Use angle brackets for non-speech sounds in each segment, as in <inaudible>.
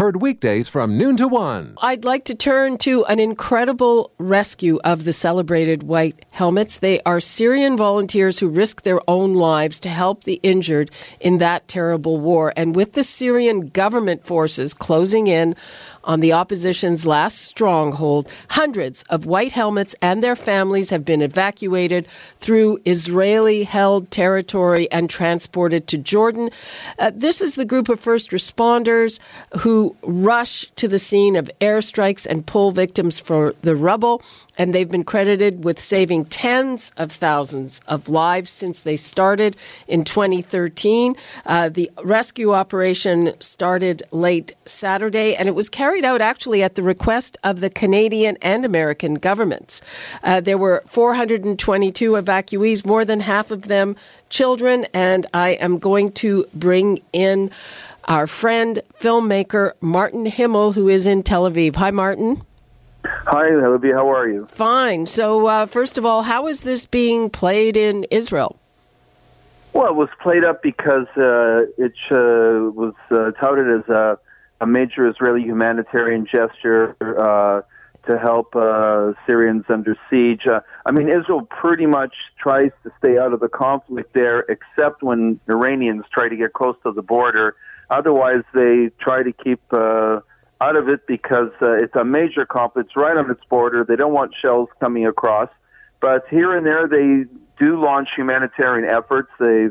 Heard weekdays from noon to one. I'd like to turn to an incredible rescue of the celebrated white helmets. They are Syrian volunteers who risk their own lives to help the injured in that terrible war. And with the Syrian government forces closing in on the opposition's last stronghold, hundreds of white helmets and their families have been evacuated through Israeli held territory and transported to Jordan. Uh, this is the group of first responders who rush to the scene of airstrikes and pull victims for the rubble and they've been credited with saving tens of thousands of lives since they started in 2013. Uh, the rescue operation started late Saturday, and it was carried out actually at the request of the Canadian and American governments. Uh, there were 422 evacuees, more than half of them children, and I am going to bring in our friend, filmmaker Martin Himel, who is in Tel Aviv. Hi, Martin. Hi, Libby. How are you? Fine. So, uh, first of all, how is this being played in Israel? Well, it was played up because uh, it uh, was uh, touted as a, a, major Israeli humanitarian gesture uh, to help uh, Syrians under siege. I mean, Israel pretty much tries to stay out of the conflict there, except when Iranians try to get close to the border. Otherwise, they try to keep out of it because uh, it's a major conflict. It's right on its border. They don't want shells coming across. But here and there, they do launch humanitarian efforts. They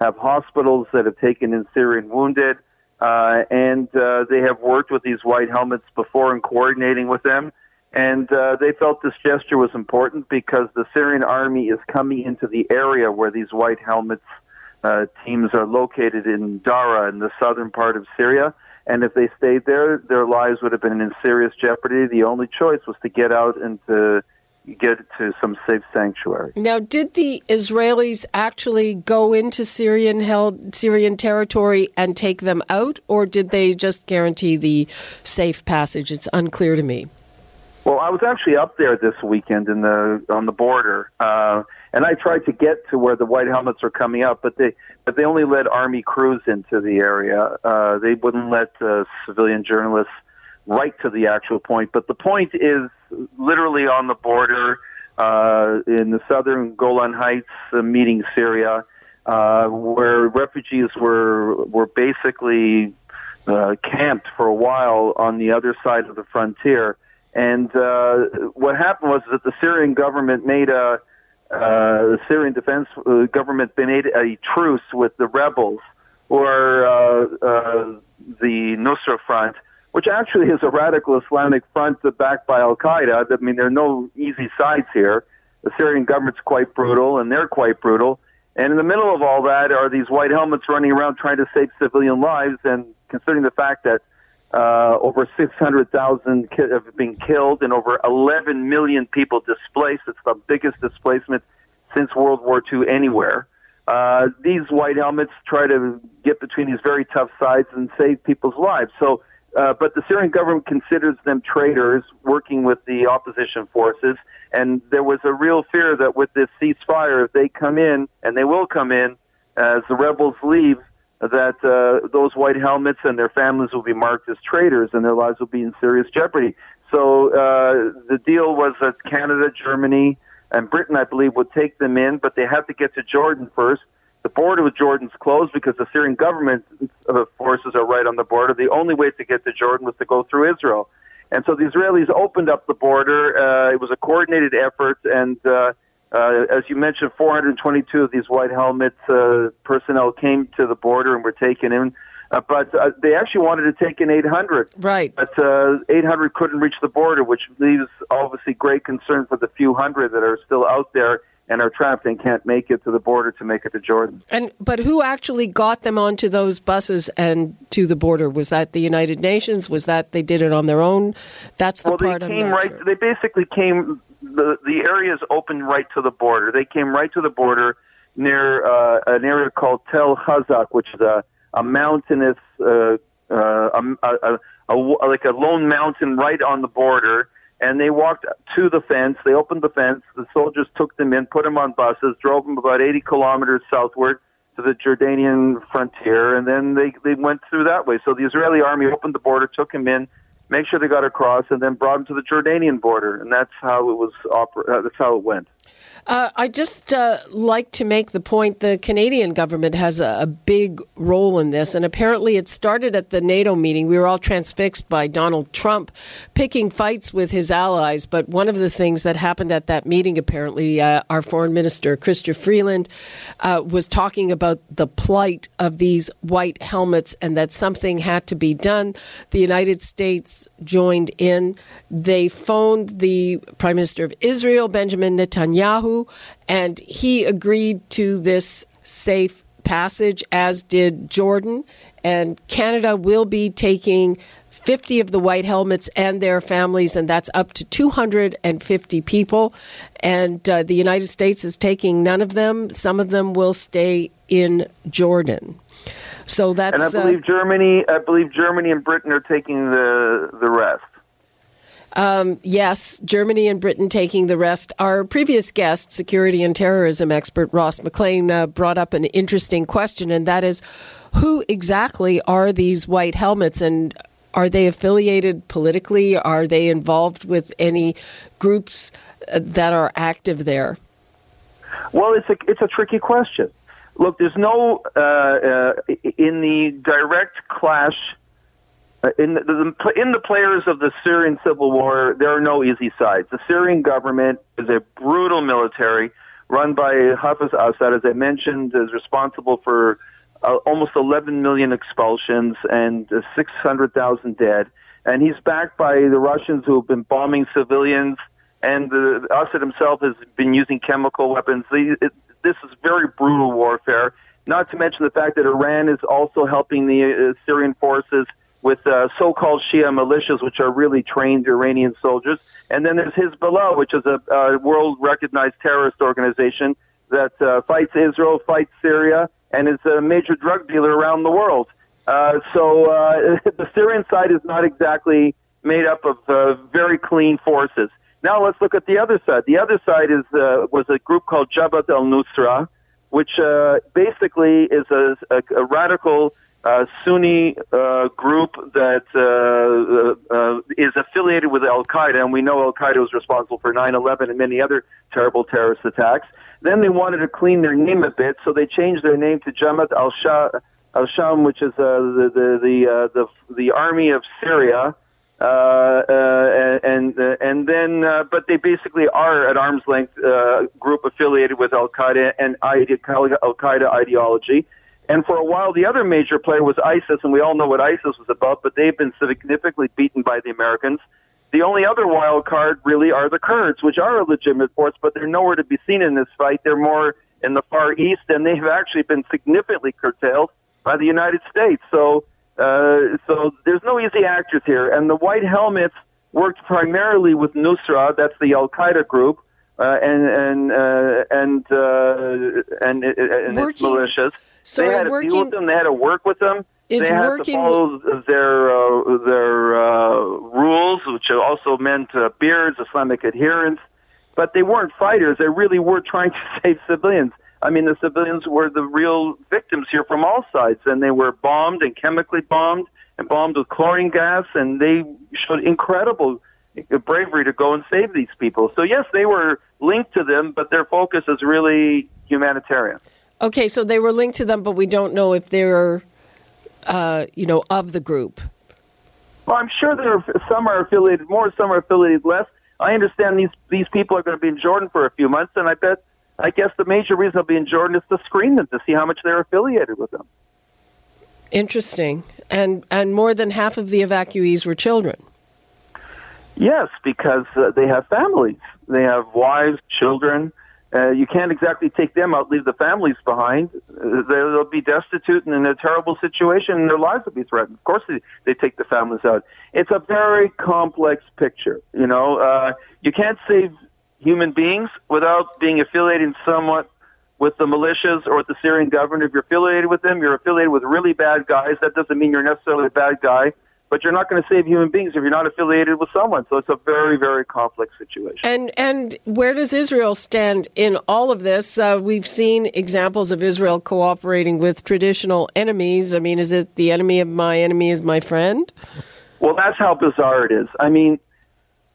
have hospitals that have taken in Syrian wounded, uh, and uh, they have worked with these white helmets before and coordinating with them. And uh, they felt this gesture was important because the Syrian army is coming into the area where these white helmets uh, teams are located in Dara in the southern part of Syria and if they stayed there, their lives would have been in serious jeopardy. The only choice was to get out and to get to some safe sanctuary. Now, did the Israelis actually go into Syrian held Syrian territory and take them out, or did they just guarantee the safe passage? It's unclear to me. Well, I was actually up there this weekend in the on the border, uh, and I tried to get to where the white helmets are coming up, but they but they only let army crews into the area. Uh, they wouldn't let uh, civilian journalists right to the actual point. But the point is literally on the border uh, in the southern Golan Heights, uh, meeting Syria, uh, where refugees were were basically uh, camped for a while on the other side of the frontier. And uh, what happened was that the Syrian government made a uh, the Syrian defense uh, government made a truce with the rebels or uh, uh, the Nusra Front, which actually is a radical Islamic front backed by Al Qaeda. I mean, there are no easy sides here. The Syrian government's quite brutal, and they're quite brutal. And in the middle of all that are these white helmets running around trying to save civilian lives. And considering the fact that uh, over 600,000 ki- have been killed and over 11 million people displaced. It's the biggest displacement since World War II anywhere. Uh, these white helmets try to get between these very tough sides and save people's lives. So, uh, but the Syrian government considers them traitors working with the opposition forces. And there was a real fear that with this ceasefire, if they come in, and they will come in, as the rebels leave, that uh, those white helmets and their families will be marked as traitors and their lives will be in serious jeopardy. So uh, the deal was that Canada, Germany, and Britain, I believe, would take them in, but they have to get to Jordan first. The border with Jordan's closed because the Syrian government uh, forces are right on the border. The only way to get to Jordan was to go through Israel. And so the Israelis opened up the border. Uh, it was a coordinated effort, and uh, uh, as you mentioned, 422 of these white helmet uh, personnel came to the border and were taken in. Uh, but uh, they actually wanted to take in 800. Right. But uh, 800 couldn't reach the border, which leaves obviously great concern for the few hundred that are still out there and are trapped and can't make it to the border to make it to Jordan. And but who actually got them onto those buses and to the border? Was that the United Nations? Was that they did it on their own? That's the well, part they I'm came right. sure. They basically came. The the areas opened right to the border. They came right to the border near uh, an area called Tel Hazak, which is a a mountainous, uh, uh, a, a, a, a like a lone mountain right on the border and they walked to the fence. They opened the fence. The soldiers took them in, put them on buses, drove them about 80 kilometers southward to the Jordanian frontier, and then they they went through that way. So the Israeli army opened the border, took him in, make sure they got across, and then brought them to the Jordanian border, and that's how it was. Oper- uh, that's how it went. Uh, I just uh, like to make the point the Canadian government has a, a, big role in this, and apparently it started at the NATO meeting. We were all transfixed by Donald Trump picking fights with his allies, but one of the things that happened at that meeting, apparently, uh, our foreign minister, Chrystia Freeland, uh, was talking about the plight of these white helmets and that something had to be done. The United States joined in. They phoned the Prime Minister of Israel, Benjamin Netanyahu and he agreed to this safe passage, as did Jordan. And Canada will be taking 50 of the white helmets and their families, and that's up to 250 people. And uh, the United States is taking none of them. Some of them will stay in Jordan. So that's. And I believe uh, Germany. I believe Germany and Britain are taking the the rest. Um, yes, Germany and Britain taking the rest. Our previous guest, security and terrorism expert Ross McLean, uh, brought up an interesting question, and that is who exactly are these white helmets and are they affiliated politically? Are they involved with any groups uh, that are active there? Well, it's a it's a tricky question. Look, there's no uh, uh, in the direct clash in the, the, in the players of the Syrian civil war, there are no easy sides. The Syrian government is a brutal military run by Hafiz Assad, as I mentioned, is responsible for uh, almost 11 million expulsions and uh, 600,000 dead. And he's backed by the Russians who have been bombing civilians, and uh, Assad himself has been using chemical weapons. The, this is very brutal warfare. Not to mention the fact that Iran is also helping the uh, Syrian forces with uh, so-called Shia militias, which are really trained Iranian soldiers. And then there's Hezbollah, which is a, world-recognized terrorist organization that uh, fights Israel, fights Syria, and is a major drug dealer around the world. Uh, so uh, <laughs> the Syrian side is not exactly made up of uh, very clean forces. Now let's look at the other side. The other side is uh, was a group called Jabhat al-Nusra, which uh, basically is a, a, a radical uh, Sunni uh, group that uh, uh, is affiliated with Al Qaeda, and we know Al Qaeda was responsible for 9 11 and many other terrible terrorist attacks. Then they wanted to clean their name a bit, so they changed their name to Jamaat al Sham, which is uh, the the the, uh, the the army of Syria. And and then, but they basically are at arm's length group affiliated with Al Qaeda and Al Qaeda ideology. And for a while, the other major player was ISIS, and we all know what ISIS was about, but they've been significantly beaten by the Americans. The only other wild card really are the Kurds, which are a legitimate force, but they're nowhere to be seen in this fight. They're more in the Far East, and they have actually been significantly curtailed by the United States. So, uh, so there's no easy actors here. And the White Helmets worked primarily with Nusra, that's the Al Qaeda group, uh, and and uh, and uh, and, and its militias. So they had to working, deal with them. They had to work with them. Is they had working, to follow their uh, their uh, rules, which also meant uh, beards, Islamic adherence. But they weren't fighters. They really were trying <laughs> to save civilians. I mean, the civilians were the real victims here from all sides, and they were bombed and chemically bombed and bombed with chlorine gas, and they showed incredible bravery to go and save these people. So yes, they were linked to them, but their focus is really humanitarian. Okay, so they were linked to them, but we don't know if they're, uh, you know, of the group. Well, I'm sure there are some are affiliated more, some are affiliated less. I understand these these people are going to be in Jordan for a few months, and I bet, I guess the major reason they'll be in Jordan is to screen them to see how much they're affiliated with them. Interesting, and and more than half of the evacuees were children. Yes, because uh, they have families, they have wives, children. Uh, you can't exactly take them out, leave the families behind. Uh, they'll be destitute and in a terrible situation, and their lives will be threatened. Of course, they, they take the families out. It's a very complex picture. You know, uh, you can't save human beings without being affiliated somewhat with the militias or with the Syrian government. If you're affiliated with them, you're affiliated with really bad guys. That doesn't mean you're necessarily a bad guy but you're not going to save human beings if you're not affiliated with someone. So it's a very, very complex situation. And and where does Israel stand in all of this? Uh, we've seen examples of Israel cooperating with traditional enemies. I mean, is it the enemy of my enemy is my friend? Well, that's how bizarre it is. I mean,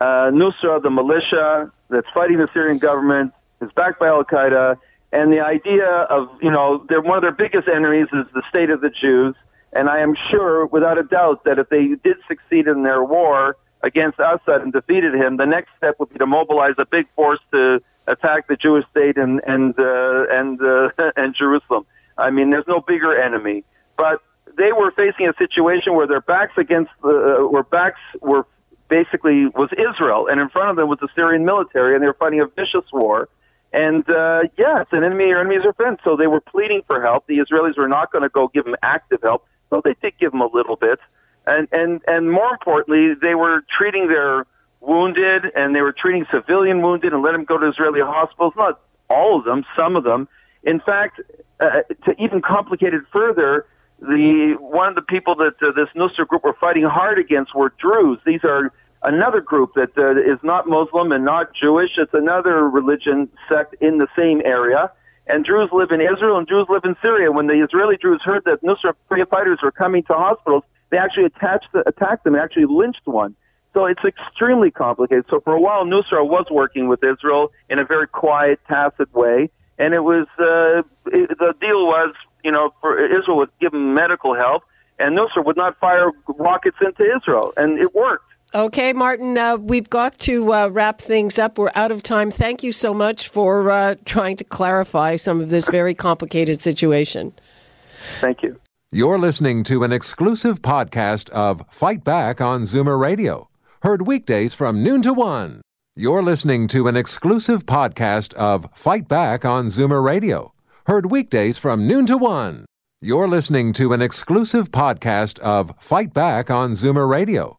uh, Nusra, the militia that's fighting the Syrian government, is backed by Al Qaeda, and the idea of you know, they're one of their biggest enemies is the state of the Jews and I am sure, without a doubt, that if they did succeed in their war against Assad and defeated him, the next step would be to mobilize a big force to attack the Jewish state and and uh, and uh, <laughs> and Jerusalem. I mean, there's no bigger enemy. But they were facing a situation where their backs against the uh, where backs were basically was Israel, and in front of them was the Syrian military, and they were fighting a vicious war. And uh, yeah, an enemy or enemies are friends. So they were pleading for help. The Israelis were not going to go give them active help. So they did give them a little bit, and and and more importantly, they were treating their wounded and they were treating civilian wounded and let them go to Israeli hospitals. Not all of them, some of them. In fact, uh, to even complicate it further, the one of the people that uh, this Nusra group were fighting hard against were Druze. These are another group that uh, is not Muslim and not Jewish. It's another religion sect in the same area and Druze live in Israel and Jews live in Syria. When the Israeli Druze heard that Nusra fighters were coming to hospitals, they actually attached the, attacked them, and actually lynched one. So it's extremely complicated. So for a while, Nusra was working with Israel in a very quiet, tacit way, and it was uh, it, the deal was, you know, for Israel would give them medical help, and Nusra would not fire rockets into Israel, and it worked. Okay, Martin, uh, we've got to uh, wrap things up. We're out of time. Thank you so much for uh, trying to clarify some of this very complicated situation. Thank you. You're listening to an exclusive podcast of Fight Back on Zoomer Radio, heard weekdays from noon to one. You're listening to an exclusive podcast of Fight Back on Zoomer Radio, heard weekdays from noon to one. You're listening to an exclusive podcast of Fight Back on Zoomer Radio